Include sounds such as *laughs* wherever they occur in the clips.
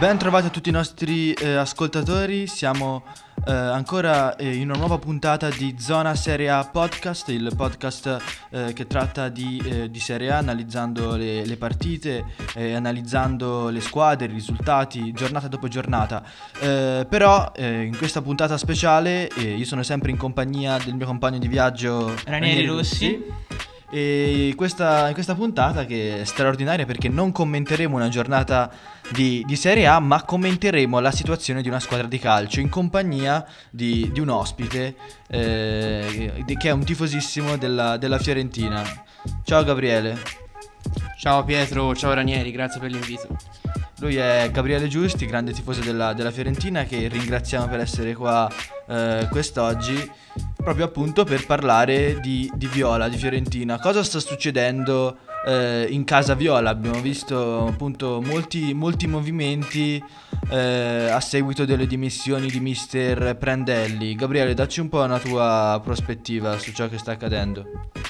Ben trovati a tutti i nostri eh, ascoltatori, siamo eh, ancora eh, in una nuova puntata di Zona Serie A Podcast, il podcast eh, che tratta di, eh, di, Serie A analizzando le, le partite, eh, analizzando le squadre, i risultati, giornata dopo giornata. però in questa puntata speciale io sono sempre in compagnia del mio compagno di viaggio Ranieri Rossi. E questa, in questa puntata che è straordinaria perché non commenteremo una giornata di, di, Serie A, ma commenteremo la situazione di una squadra di calcio in compagnia di, di un ospite eh, che è un tifosissimo della, della Fiorentina. Ciao Gabriele. Ciao Pietro, ciao Ranieri, grazie per l'invito. Lui è Gabriele Giusti, grande tifoso della, della Fiorentina, che ringraziamo per essere qua eh, quest'oggi proprio appunto per parlare di, di Viola, di Fiorentina. Cosa sta succedendo eh, in casa Viola? Abbiamo visto appunto molti, molti movimenti eh, a seguito delle dimissioni di mister Prandelli. Gabriele, dacci un po' una tua prospettiva su ciò che sta accadendo.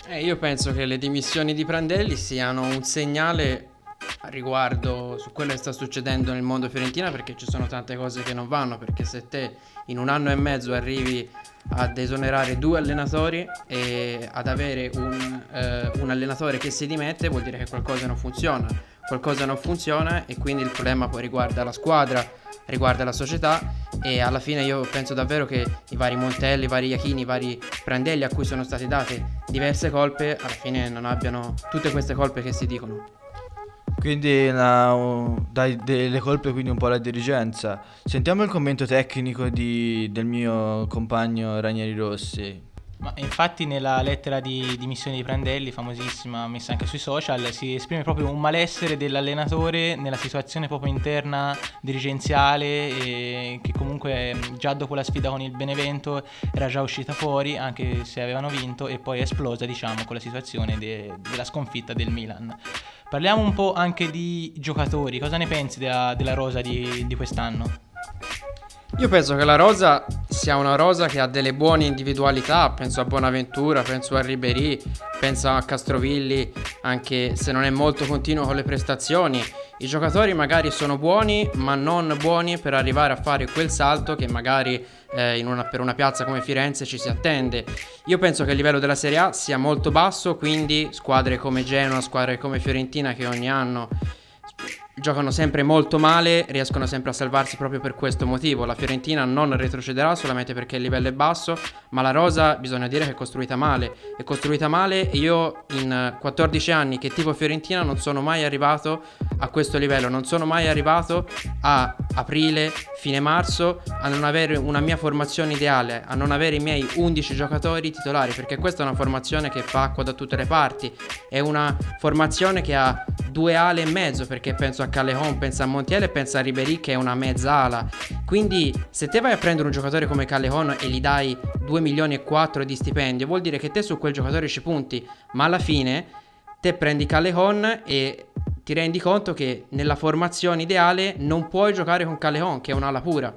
Eh, io penso che le dimissioni di Prandelli siano un segnale riguardo su quello che sta succedendo nel mondo fiorentina perché ci sono tante cose che non vanno perché se te in un anno e mezzo arrivi ad esonerare due allenatori e ad avere un, eh, un, allenatore che si dimette vuol dire che qualcosa non funziona. Qualcosa non funziona e quindi il problema poi riguarda la squadra, riguarda la società e alla fine io penso davvero che i vari Montelli, i vari Iachini, i vari Prandelli a cui sono state date diverse colpe alla fine non abbiano tutte queste colpe che si dicono. Quindi una, dai delle colpe quindi un po' alla dirigenza. Sentiamo il commento tecnico di, del mio compagno Ranieri Rossi. Ma infatti nella lettera di dimissione di Prandelli, famosissima, messa anche sui social, si esprime proprio un malessere dell'allenatore nella situazione proprio interna dirigenziale che comunque già dopo la sfida con il Benevento era già uscita fuori anche se avevano vinto e poi è esplosa diciamo con la situazione de- della sconfitta del Milan. Parliamo un po' anche di giocatori, cosa ne pensi della, della rosa di, di quest'anno? Io penso che la rosa sia una rosa che ha delle buone individualità, penso a Bonaventura, penso a Ribery, penso a Castrovilli, anche se non è molto continuo con le prestazioni. I giocatori magari sono buoni, ma non buoni per arrivare a fare quel salto che magari eh, una, per una piazza come Firenze ci si attende. Io penso che il livello della Serie A sia molto basso, quindi squadre come Genoa, squadre come Fiorentina che ogni anno giocano sempre molto male, riescono sempre a salvarsi proprio per questo motivo. La Fiorentina non retrocederà solamente perché il livello è basso, ma la rosa bisogna dire che è costruita male. È costruita male e io in 14 anni che tipo Fiorentina non sono mai arrivato a questo livello, non sono mai arrivato a aprile, fine marzo, a non avere una mia formazione ideale, a non avere i miei 11 giocatori titolari, perché questa è una formazione che fa acqua da tutte le parti, è una formazione che ha due ale e mezzo, perché penso a Callejon, pensa a Montiel e pensa a Ribery che è una mezzala. Quindi se te vai a prendere un giocatore come Callejon e gli dai 2 milioni e 4 di stipendio, vuol dire che te su quel giocatore ci punti, ma alla fine te prendi Callejon e ti rendi conto che nella formazione ideale non puoi giocare con Callejon, che è un'ala pura.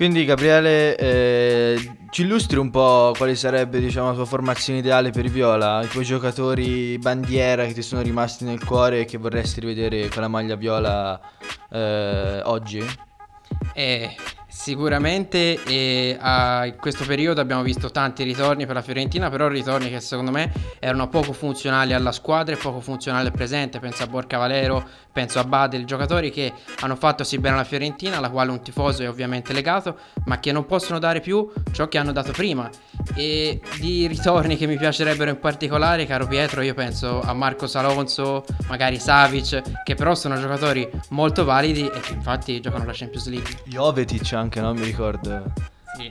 Quindi Gabriele, eh, ci illustri un po' quale sarebbe diciamo, la tua formazione ideale per Viola, i tuoi giocatori bandiera che ti sono rimasti nel cuore e che vorresti rivedere con la maglia viola eh, oggi? Eh, Sicuramente e a questo periodo abbiamo visto tanti ritorni per la Fiorentina, però ritorni che secondo me erano poco funzionali alla squadra e poco funzionali al presente. Penso a Borca Valero, penso a Badel, giocatori che hanno fatto sì bene alla Fiorentina, alla quale un tifoso è ovviamente legato, ma che non possono dare più ciò che hanno dato prima. E di ritorni che mi piacerebbero in particolare, caro Pietro, io penso a Marco Salonso, magari Savic, che però sono giocatori molto validi e che infatti giocano la Champions League. Jovetic anche, no? Mi ricordo. Sì,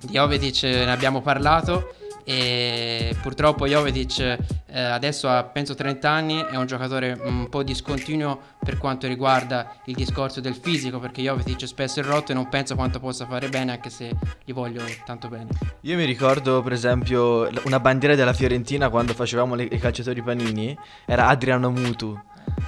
di Jovetic ne abbiamo parlato e purtroppo Jovetic eh, adesso ha penso 30 anni, è un giocatore un po' discontinuo per quanto riguarda il discorso del fisico perché Jovetic spesso è rotto e non penso quanto possa fare bene anche se gli voglio tanto bene. Io mi ricordo per esempio una bandiera della Fiorentina quando facevamo le, i calciatori panini, era Adriano Mutu.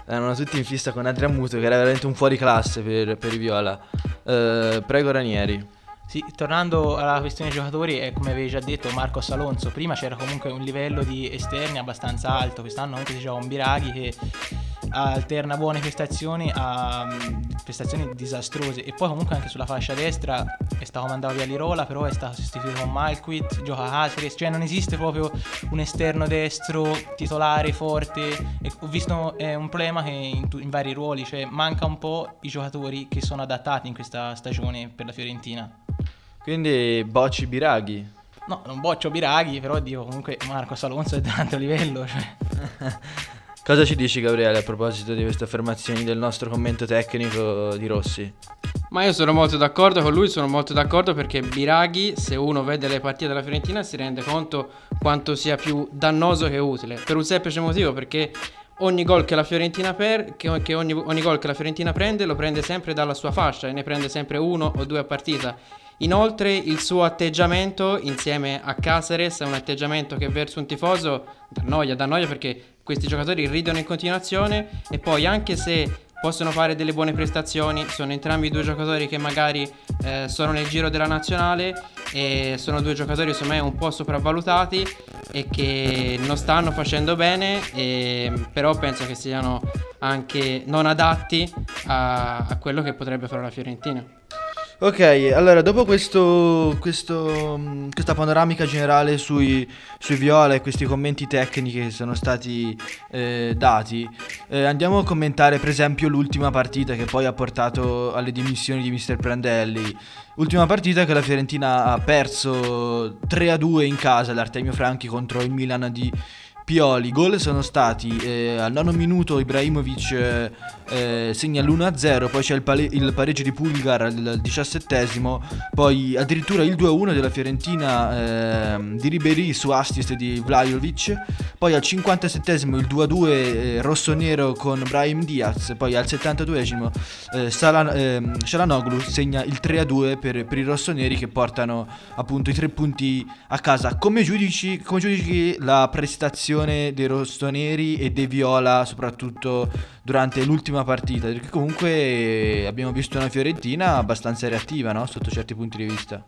Erano tutti in fissa con Adriano Mutu che era veramente un fuori classe per, per i Viola. Uh, prego Ranieri. Sì, tornando alla questione dei giocatori, è come avevi già detto Marcos Alonso, prima c'era comunque un livello di esterni abbastanza alto, quest'anno comunque si gioca un Biraghi che alterna buone prestazioni a mm, prestazioni disastrose e poi comunque anche sulla fascia destra è stato mandato via Lirola però è stato sostituito con Malquit, gioca Caceres, cioè non esiste proprio un esterno destro titolare forte e ho visto è un problema che in, in vari ruoli, cioè manca un po' i giocatori che sono adattati in questa stagione per la Fiorentina. Quindi bocci Biraghi. No, non boccio Biraghi, però dico comunque Marco Alonso è di un altro livello. Cioè. *laughs* Cosa ci dici Gabriele a proposito di queste affermazioni del nostro commento tecnico di Rossi? Ma io sono molto d'accordo con lui, sono molto d'accordo perché Biraghi, se uno vede le partite della Fiorentina, si rende conto quanto sia più dannoso che utile. Per un semplice motivo, perché ogni gol che la Fiorentina, per, che, che ogni, ogni gol che la Fiorentina prende lo prende sempre dalla sua fascia e ne prende sempre uno o due a partita. Inoltre il suo atteggiamento insieme a Caceres è un atteggiamento che verso un tifoso da noia, da noia perché questi giocatori ridono in continuazione e poi anche se possono fare delle buone prestazioni, sono entrambi due giocatori che magari eh, sono nel giro della nazionale e sono due giocatori secondo me un po' sopravvalutati e che non stanno facendo bene, e, però penso che siano anche non adatti a, a quello che potrebbe fare la Fiorentina. Ok, allora dopo questo, questo, mm, questa panoramica generale sui, sui, Viola e questi commenti tecnici che sono stati eh, dati, eh, andiamo a commentare per esempio l'ultima partita che poi ha portato alle dimissioni di Mister Prandelli. Ultima partita che la Fiorentina ha perso 3-2 in casa all'Artemio Franchi contro il Milan di Pioli, gol sono stati eh, al nono minuto Ibrahimovic eh, eh, segna l'1-0, poi c'è il, pale- il, pareggio di Pulgar al diciassettesimo, poi addirittura il 2-1 della Fiorentina eh, di Ribery su assist di Vlajovic, poi al 57esimo il 2-2 eh, rosso-nero con Brahim Diaz, poi al 72esimo eh, Salan- ehm, Shalanoglu segna il 3-2 per, per, i rossoneri che portano appunto i tre punti a casa. Come giudici, come giudici la prestazione prestazione dei rossoneri e dei viola, soprattutto durante l'ultima partita, perché comunque abbiamo visto una Fiorentina abbastanza reattiva, no? Sotto certi punti di vista.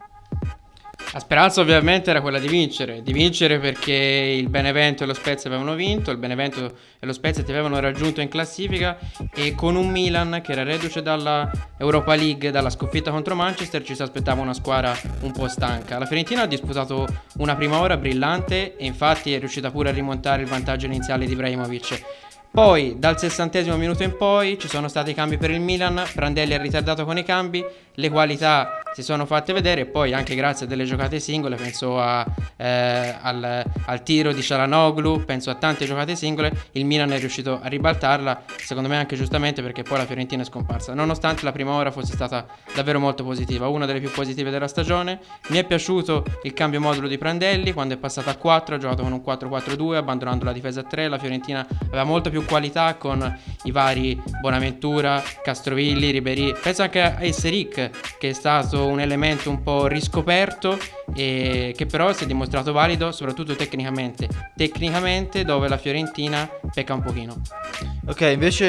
La speranza ovviamente era quella di vincere, di vincere perché il Benevento e lo Spezia avevano vinto, il Benevento e lo Spezia ti avevano raggiunto in classifica e con un Milan che era reduce dalla Europa League, dalla sconfitta contro Manchester, ci si aspettava una squadra un po' stanca. La Fiorentina ha disputato una prima ora brillante e infatti è riuscita pure a rimontare il vantaggio iniziale di Ibrahimovic. Poi dal sessantesimo minuto in poi ci sono stati i cambi per il Milan, Prandelli ha ritardato con i cambi, le qualità si sono fatte vedere e poi anche grazie a delle giocate singole, penso a, eh, al, al, tiro di Cialanoglu, penso a tante giocate singole, il Milan è riuscito a ribaltarla, secondo me anche giustamente perché poi la Fiorentina è scomparsa, nonostante la prima ora fosse stata davvero molto positiva, una delle più positive della stagione. Mi è piaciuto il cambio modulo di Prandelli, quando è passato a 4 ha giocato con un 4-4-2, abbandonando la difesa a 3, la Fiorentina aveva molto più qualità con i vari Bonaventura, Castrovilli, Ribery, penso anche a Esseric che è stato un elemento un po' riscoperto e che però si è dimostrato valido soprattutto tecnicamente. Tecnicamente dove la Fiorentina pecca un pochino. Ok, invece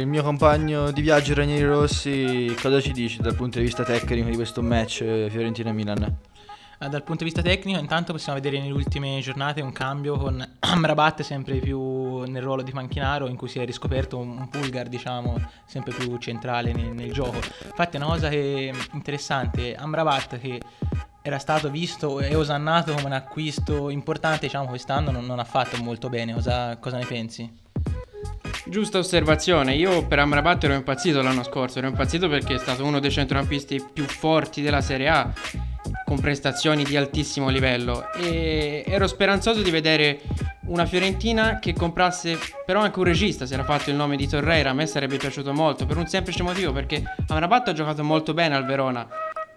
il mio compagno di viaggio Ranieri Rossi cosa ci dice dal punto di vista tecnico di questo match eh, Fiorentina-Milan? Eh, dal punto di vista tecnico, intanto possiamo vedere nelle ultime giornate un cambio con *clears throat* Amrabat sempre più nel ruolo di panchinaro, in cui si è riscoperto un, Pulgar, diciamo, sempre più centrale nel, nel gioco. Infatti, è una cosa che interessante: Amrabat che era stato visto e osannato come un acquisto importante, diciamo, quest'anno non, non ha fatto molto bene. Cosa, cosa ne pensi? Giusta osservazione, io per Amrabat ero impazzito l'anno scorso, ero impazzito perché è stato uno dei centrocampisti più forti della Serie A con prestazioni di altissimo livello. E ero speranzoso di vedere una Fiorentina che comprasse però anche un regista, si era fatto il nome di Torreira, a me sarebbe piaciuto molto per un semplice motivo perché Amrabat ha giocato molto bene al Verona,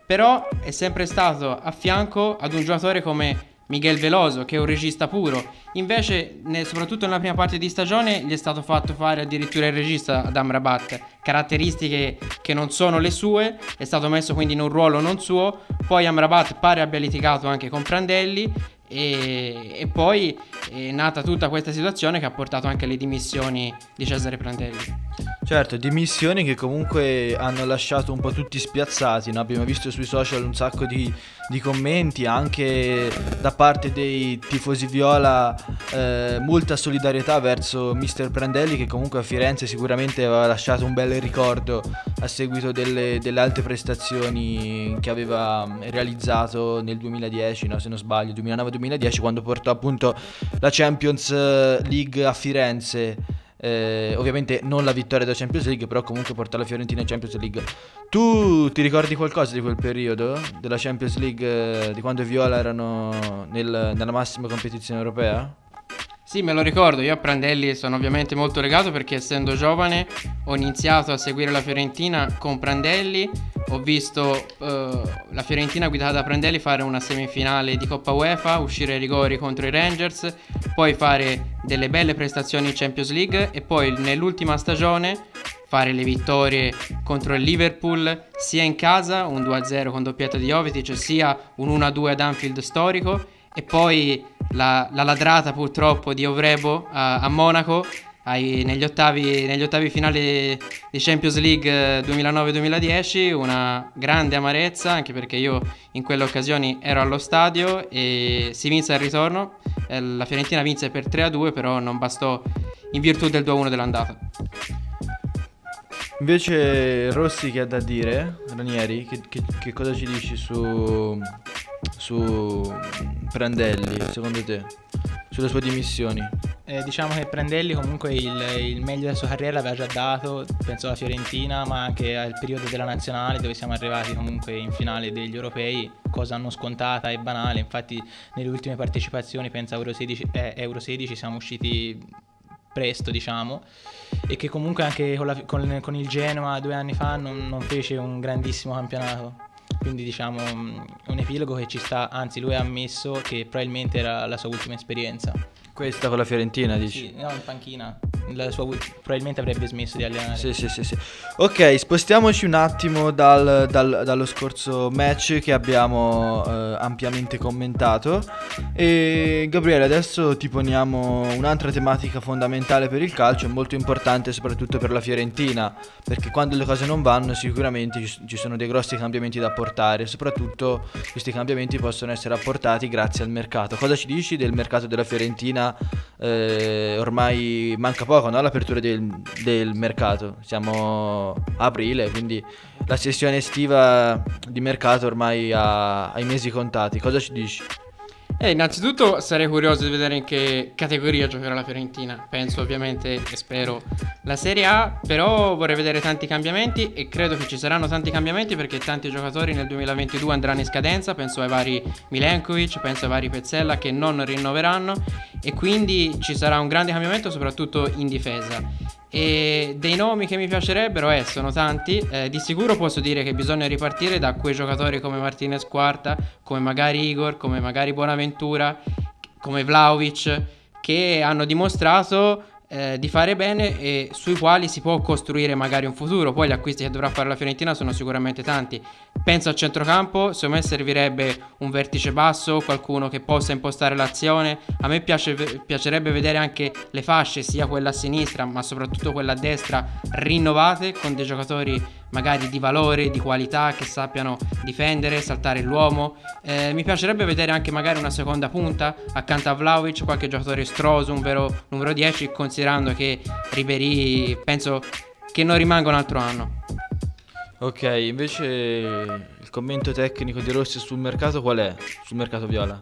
però è sempre stato a fianco ad un giocatore come Miguel Veloso, che è un regista puro. Invece, ne, soprattutto nella prima parte di stagione, gli è stato fatto fare addirittura il regista ad Amrabat. Caratteristiche che non sono le sue, è stato messo quindi in un ruolo non suo. Poi Amrabat pare abbia litigato anche con Prandelli. E, e poi è nata tutta questa situazione che ha portato anche alle dimissioni di Cesare Prandelli. Certo, dimissioni che comunque hanno lasciato un po' tutti spiazzati, no? abbiamo visto sui social un sacco di, di, commenti anche da parte dei tifosi viola, eh, molta solidarietà verso mister Prandelli che comunque a Firenze sicuramente aveva lasciato un bel ricordo a seguito delle, delle alte prestazioni che aveva realizzato nel 2010, no? se non sbaglio, 2009-2010 quando portò appunto la Champions League a Firenze. Eh, ovviamente non la vittoria della Champions League, però comunque porta la Fiorentina in Champions League. Tu ti ricordi qualcosa di quel periodo della Champions League, eh, di quando i Viola erano nel, nella massima competizione europea? Sì, me lo ricordo, io a Prandelli sono ovviamente molto legato perché essendo giovane ho iniziato a seguire la Fiorentina con Prandelli, ho visto uh, la Fiorentina guidata da Prandelli fare una semifinale di Coppa UEFA, uscire ai rigori contro i Rangers, poi fare delle belle prestazioni in Champions League e poi nell'ultima stagione fare le vittorie contro il Liverpool sia in casa, un 2-0 con doppietta di Jovetic, sia un 1-2 ad Anfield storico. E poi la, la ladrata purtroppo di Ovrebo a, a Monaco ai, negli, ottavi, negli, ottavi, finali di Champions League 2009-2010 una grande amarezza anche perché io in quelle occasioni ero allo stadio e si vinse al ritorno. Eh, la Fiorentina vinse per 3-2 però non bastò in virtù del 2-1 dell'andata. Invece Rossi che ha da dire? Ranieri che, che, che cosa ci dici su su Prandelli, secondo te? Sulle sue dimissioni? Eh, diciamo che Prandelli comunque il, il, meglio della sua carriera l'aveva già dato, penso alla Fiorentina, ma anche al periodo della nazionale dove siamo arrivati comunque in finale degli europei, cosa non scontata e banale, infatti nelle ultime partecipazioni, penso a Euro 16, eh, Euro 16 siamo usciti presto diciamo e che comunque anche con, la, con, con il Genoa due anni fa non, non fece un grandissimo campionato quindi diciamo mm, un epilogo che ci sta, anzi lui ha ammesso che probabilmente era la sua ultima esperienza. Questa con la Fiorentina dici? Sì, no, in panchina sua, probabilmente avrebbe smesso di allenare. Sì, sì, sì, sì. Ok, spostiamoci un attimo dal, dal, dallo scorso match che abbiamo eh, ampiamente commentato. E Gabriele, adesso ti poniamo un'altra tematica fondamentale per il calcio, molto importante soprattutto per la Fiorentina, perché quando le cose non vanno sicuramente ci sono dei grossi cambiamenti da apportare, soprattutto questi cambiamenti possono essere apportati grazie al mercato. Cosa ci dici del mercato della Fiorentina? Eh, ormai manca poco poco no? l'apertura del, del mercato. Siamo a aprile, quindi la sessione estiva di mercato ormai ha, ha i mesi contati. Cosa ci dici? Eh, innanzitutto sarei curioso di vedere in che categoria giocherà la Fiorentina. Penso ovviamente e spero la Serie A, però vorrei vedere tanti cambiamenti e credo che ci saranno tanti cambiamenti perché tanti giocatori nel 2022 andranno in scadenza, penso ai vari Milenkovic, penso ai vari Pezzella che non rinnoveranno e quindi ci sarà un grande cambiamento soprattutto in difesa. E dei nomi che mi piacerebbero, eh, sono tanti. Eh, di sicuro posso dire che bisogna ripartire da quei giocatori come Martinez Quarta, come magari Igor, come magari Buonaventura, come Vlaovic, che hanno dimostrato eh, di fare bene e sui quali si può costruire magari un futuro. Poi gli acquisti che dovrà fare la Fiorentina sono sicuramente tanti. Penso al centrocampo, secondo me servirebbe un vertice basso, qualcuno che possa impostare l'azione. A me piace, piacerebbe vedere anche le fasce, sia quella a sinistra ma soprattutto quella a destra, rinnovate con dei giocatori magari di valore, di qualità, che sappiano difendere, saltare l'uomo. Eh, mi piacerebbe vedere anche magari una seconda punta accanto a Vlaovic, qualche giocatore estroso, un vero numero 10, considerando che Ribery penso che non rimanga un altro anno. Ok, invece il commento tecnico di Rossi sul mercato qual è? Sul mercato viola?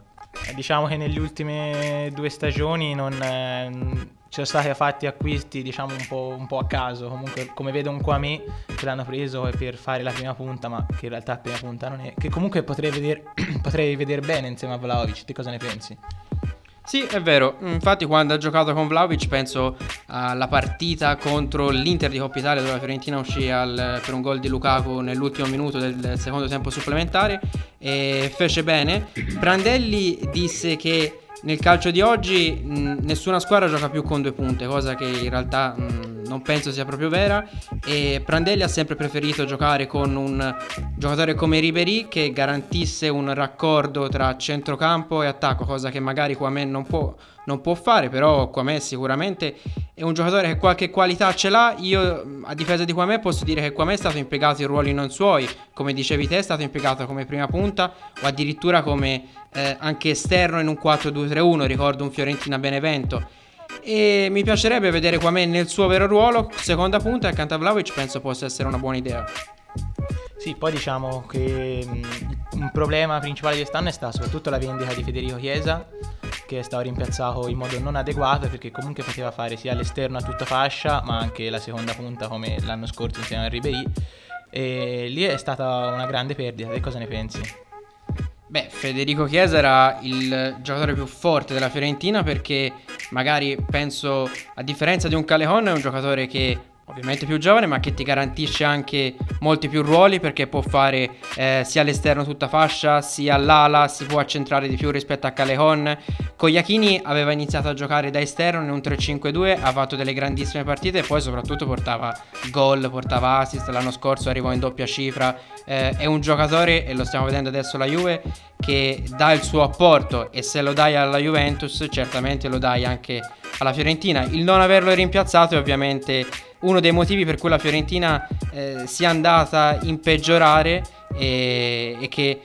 Diciamo che nelle ultime due stagioni non... Eh, sono stati fatti acquisti diciamo un po', un po', a caso comunque come vedo un Kwame che l'hanno preso per fare la prima punta ma che in realtà la prima punta non è che comunque potrei vedere, *clears throat* potrei vedere bene insieme a Vlaovic te cosa ne pensi? Sì, è vero. Infatti, quando ha giocato con Vlaovic, penso alla partita contro l'Inter di Coppa Italia, dove la Fiorentina uscì al, per un gol di Lukaku nell'ultimo minuto del secondo tempo supplementare e fece bene. Prandelli disse che nel calcio di oggi mh, nessuna squadra gioca più con due punte, cosa che in realtà mh, non penso sia proprio vera. E Prandelli ha sempre preferito giocare con un giocatore come Ribery che garantisse un raccordo tra centrocampo e attacco, cosa che magari Quame non può, non può fare, però Quame sicuramente è un giocatore che qualche qualità ce l'ha. Io a difesa di Quame posso dire che Quame è stato impiegato in ruoli non suoi, come dicevi te è stato impiegato come prima punta o addirittura come eh, anche esterno in un 4-2-3-1, ricordo un Fiorentina Benevento e mi piacerebbe vedere Quame nel suo vero ruolo, seconda punta accanto a Vlaovic penso possa essere una buona idea. Sì, poi diciamo che un problema principale di quest'anno è stata soprattutto la vendita di Federico Chiesa che è stato rimpiazzato in modo non adeguato perché comunque poteva fare sia l'esterno a tutta fascia ma anche la seconda punta come l'anno scorso insieme a Ribery e lì è stata una grande perdita, che cosa ne pensi? Beh, Federico Chiesa era il giocatore più forte della Fiorentina perché magari penso, a differenza di un Calehon, è un giocatore che ovviamente più giovane, ma che ti garantisce anche molti più ruoli perché può fare eh, sia all'esterno tutta fascia, sia all'ala, si può accentrare di più rispetto a Calehon. Con Iachini aveva iniziato a giocare da esterno in un 3-5-2, ha fatto delle grandissime partite e poi soprattutto portava gol, portava assist, l'anno scorso arrivò in doppia cifra. Eh, è un giocatore, e lo stiamo vedendo adesso la Juve, che dà il suo apporto e se lo dai alla Juventus certamente lo dai anche alla Fiorentina. Il non averlo rimpiazzato è ovviamente uno dei motivi per cui la Fiorentina eh, sia andata in peggiorare e, e che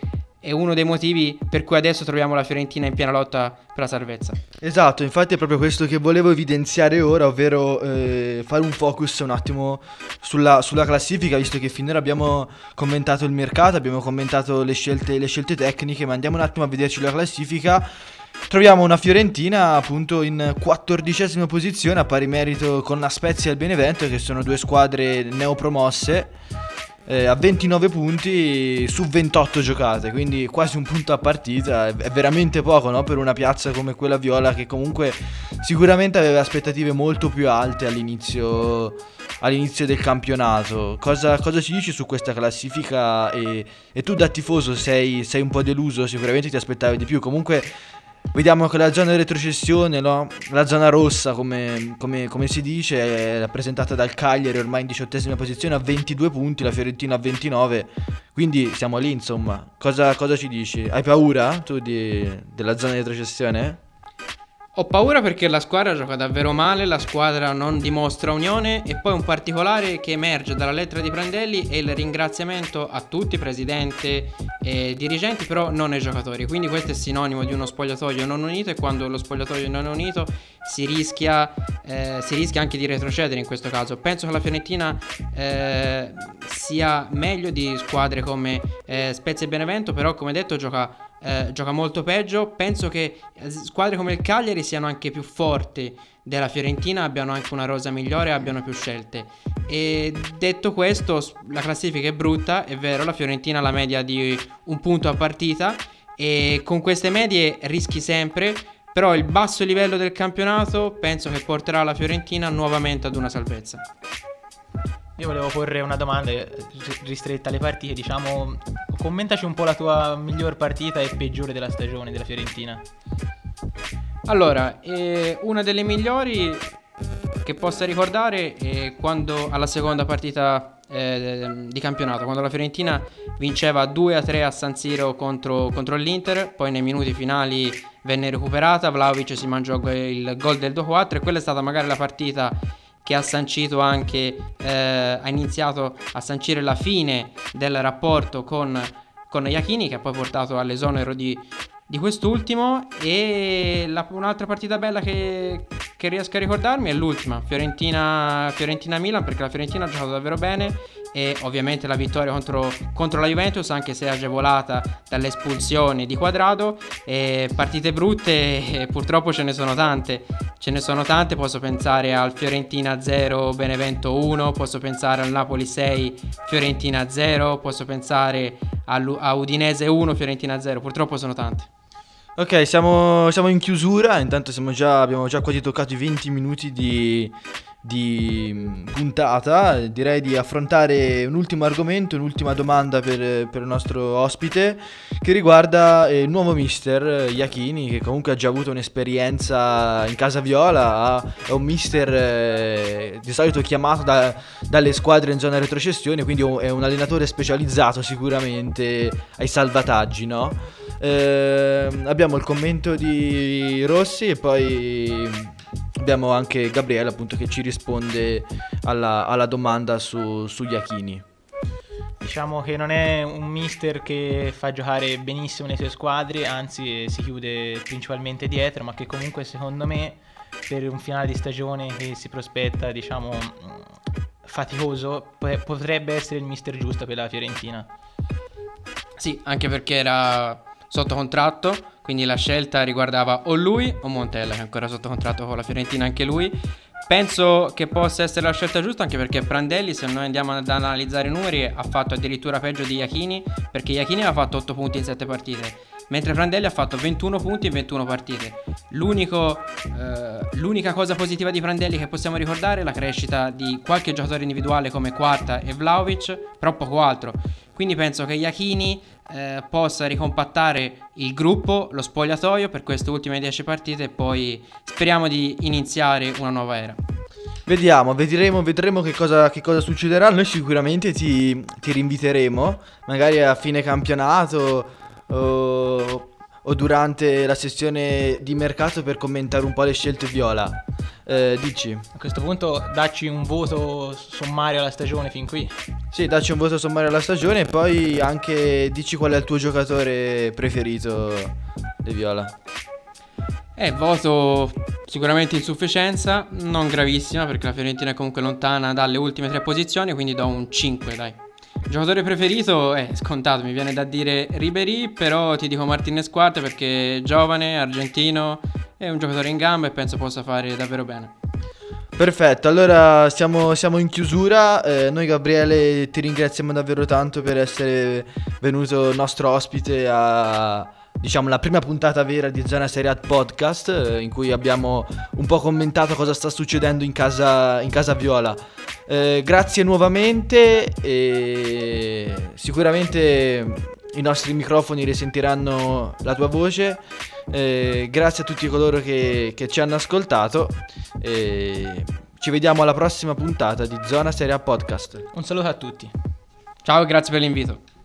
è uno dei motivi per cui adesso troviamo la Fiorentina in piena lotta per la salvezza. Esatto, infatti è proprio questo che volevo evidenziare ora, ovvero eh, fare un focus un attimo sulla, sulla, classifica, visto che finora abbiamo commentato il mercato, abbiamo commentato le scelte, le scelte tecniche, ma andiamo un attimo a vederci la classifica. Troviamo una Fiorentina appunto in quattordicesima posizione a pari merito con la Spezia e il Benevento che sono due squadre neopromosse eh, a 29 punti su 28 giocate, quindi quasi un punto a partita, è, veramente poco no? per una piazza come quella viola che comunque sicuramente aveva aspettative molto più alte all'inizio, all'inizio del campionato. Cosa, cosa, ci dici su questa classifica e, e tu da tifoso sei, sei un po' deluso, sicuramente ti aspettavi di più, comunque Vediamo che la zona di retrocessione, no? la zona rossa come, come, come, si dice, è rappresentata dal Cagliari ormai in diciottesima posizione a 22 punti, la Fiorentina a 29, quindi siamo lì insomma. Cosa, cosa ci dici? Hai paura tu di, della zona di retrocessione? Ho paura perché la squadra gioca davvero male, la squadra non dimostra unione e poi un particolare che emerge dalla lettera di Prandelli è il ringraziamento a tutti, presidente e dirigenti, però non ai giocatori. Quindi questo è sinonimo di uno spogliatoio non unito e quando lo spogliatoio non è unito si rischia, eh, si rischia anche di retrocedere in questo caso. Penso che la Fiorentina eh, sia meglio di squadre come eh, Spezia e Benevento, però come detto gioca eh, gioca molto peggio. Penso che eh, squadre come il Cagliari siano anche più forti della Fiorentina, abbiano anche una rosa migliore abbiano più scelte. E detto questo, la classifica è brutta, è vero, la Fiorentina ha la media di un punto a partita e con queste medie rischi sempre. Però il basso livello del campionato penso che porterà la Fiorentina nuovamente ad una salvezza. Io volevo porre una domanda eh, ristretta alle partite, diciamo, commentaci un po' la tua miglior partita e peggiore della stagione della Fiorentina. Allora, eh, una delle migliori che possa ricordare è quando alla seconda partita eh, di campionato, quando la Fiorentina vinceva 2-3 a San Siro contro, contro l'Inter, poi nei minuti finali venne recuperata, Vlaovic si mangiò il gol del 2-4 e quella è stata magari la partita che ha sancito anche, eh, ha iniziato a sancire la fine del rapporto con, con Iachini che ha poi portato all'esonero di, di quest'ultimo. E la, un'altra partita bella che, che, riesco a ricordarmi è l'ultima, Fiorentina, Fiorentina-Milan perché la Fiorentina ha giocato davvero bene e ovviamente la vittoria contro, contro la Juventus anche se agevolata dall'espulsione di Quadrado e partite brutte e purtroppo ce ne sono tante. Ce ne sono tante posso pensare al Fiorentina 0 Benevento 1 posso pensare al Napoli 6 Fiorentina 0 posso pensare a Udinese 1 Fiorentina 0 purtroppo sono tante. Ok, siamo, siamo in chiusura, intanto già, abbiamo già quasi toccato i 20 minuti di, di mm, puntata, direi di affrontare un ultimo argomento, un'ultima domanda per, per il nostro ospite che riguarda il nuovo mister Iachini che comunque ha già avuto un'esperienza in casa viola, è un mister eh, di solito chiamato da, dalle squadre in zona retrocessione, quindi è un allenatore specializzato sicuramente ai salvataggi, no? Eh, abbiamo il commento di Rossi e poi abbiamo anche Gabriele appunto che ci risponde alla, alla domanda su, su Iachini. Diciamo che non è un mister che fa giocare benissimo le sue squadre, anzi si chiude principalmente dietro, ma che comunque secondo me per un finale di stagione che si prospetta, diciamo, faticoso, potrebbe essere il mister giusto per la Fiorentina. Sì, anche perché era sotto contratto, quindi la scelta riguardava o lui o Montella, che è ancora sotto contratto con la Fiorentina anche lui. Penso che possa essere la scelta giusta anche perché Prandelli, se noi andiamo ad analizzare i numeri, ha fatto addirittura peggio di Iachini, perché Iachini ha fatto 8 punti in 7 partite, mentre Prandelli ha fatto 21 punti in 21 partite. Eh, l'unica cosa positiva di Prandelli che possiamo ricordare è la crescita di qualche giocatore individuale come Quarta e Vlaovic, però poco altro. Quindi penso che Iachini eh, possa ricompattare il gruppo, lo spogliatoio per queste ultime 10 partite e poi speriamo di iniziare una nuova era. Vediamo, vedremo, vedremo che, cosa, che cosa succederà. Noi sicuramente ti, ti rinviteremo, magari a fine campionato o, o durante la sessione di mercato per commentare un po' le scelte viola. Eh, dici? A questo punto dacci un voto sommario alla stagione fin qui. Sì, dacci un voto sommario alla stagione e poi anche dici qual è il tuo giocatore preferito di Viola. Eh, voto sicuramente insufficienza, non gravissima perché la Fiorentina è comunque lontana dalle ultime tre posizioni, quindi do un 5, dai. Giocatore preferito è scontato, mi viene da dire Ribery, però ti dico Martinez Quarte perché è giovane, argentino, è un giocatore in gamba e penso possa fare davvero bene. Perfetto, allora siamo, siamo in chiusura. Eh, noi Gabriele ti ringraziamo davvero tanto per essere venuto nostro ospite a diciamo la prima puntata vera di Zona Serie A Podcast eh, in cui abbiamo un po' commentato cosa sta succedendo in casa, in casa Viola. Eh, grazie nuovamente e sicuramente i nostri microfoni risentiranno la tua voce. Eh, grazie a tutti coloro che, che ci hanno ascoltato. Ci vediamo alla prossima puntata di Zona Serie A Podcast. Un saluto a tutti. Ciao e grazie per l'invito.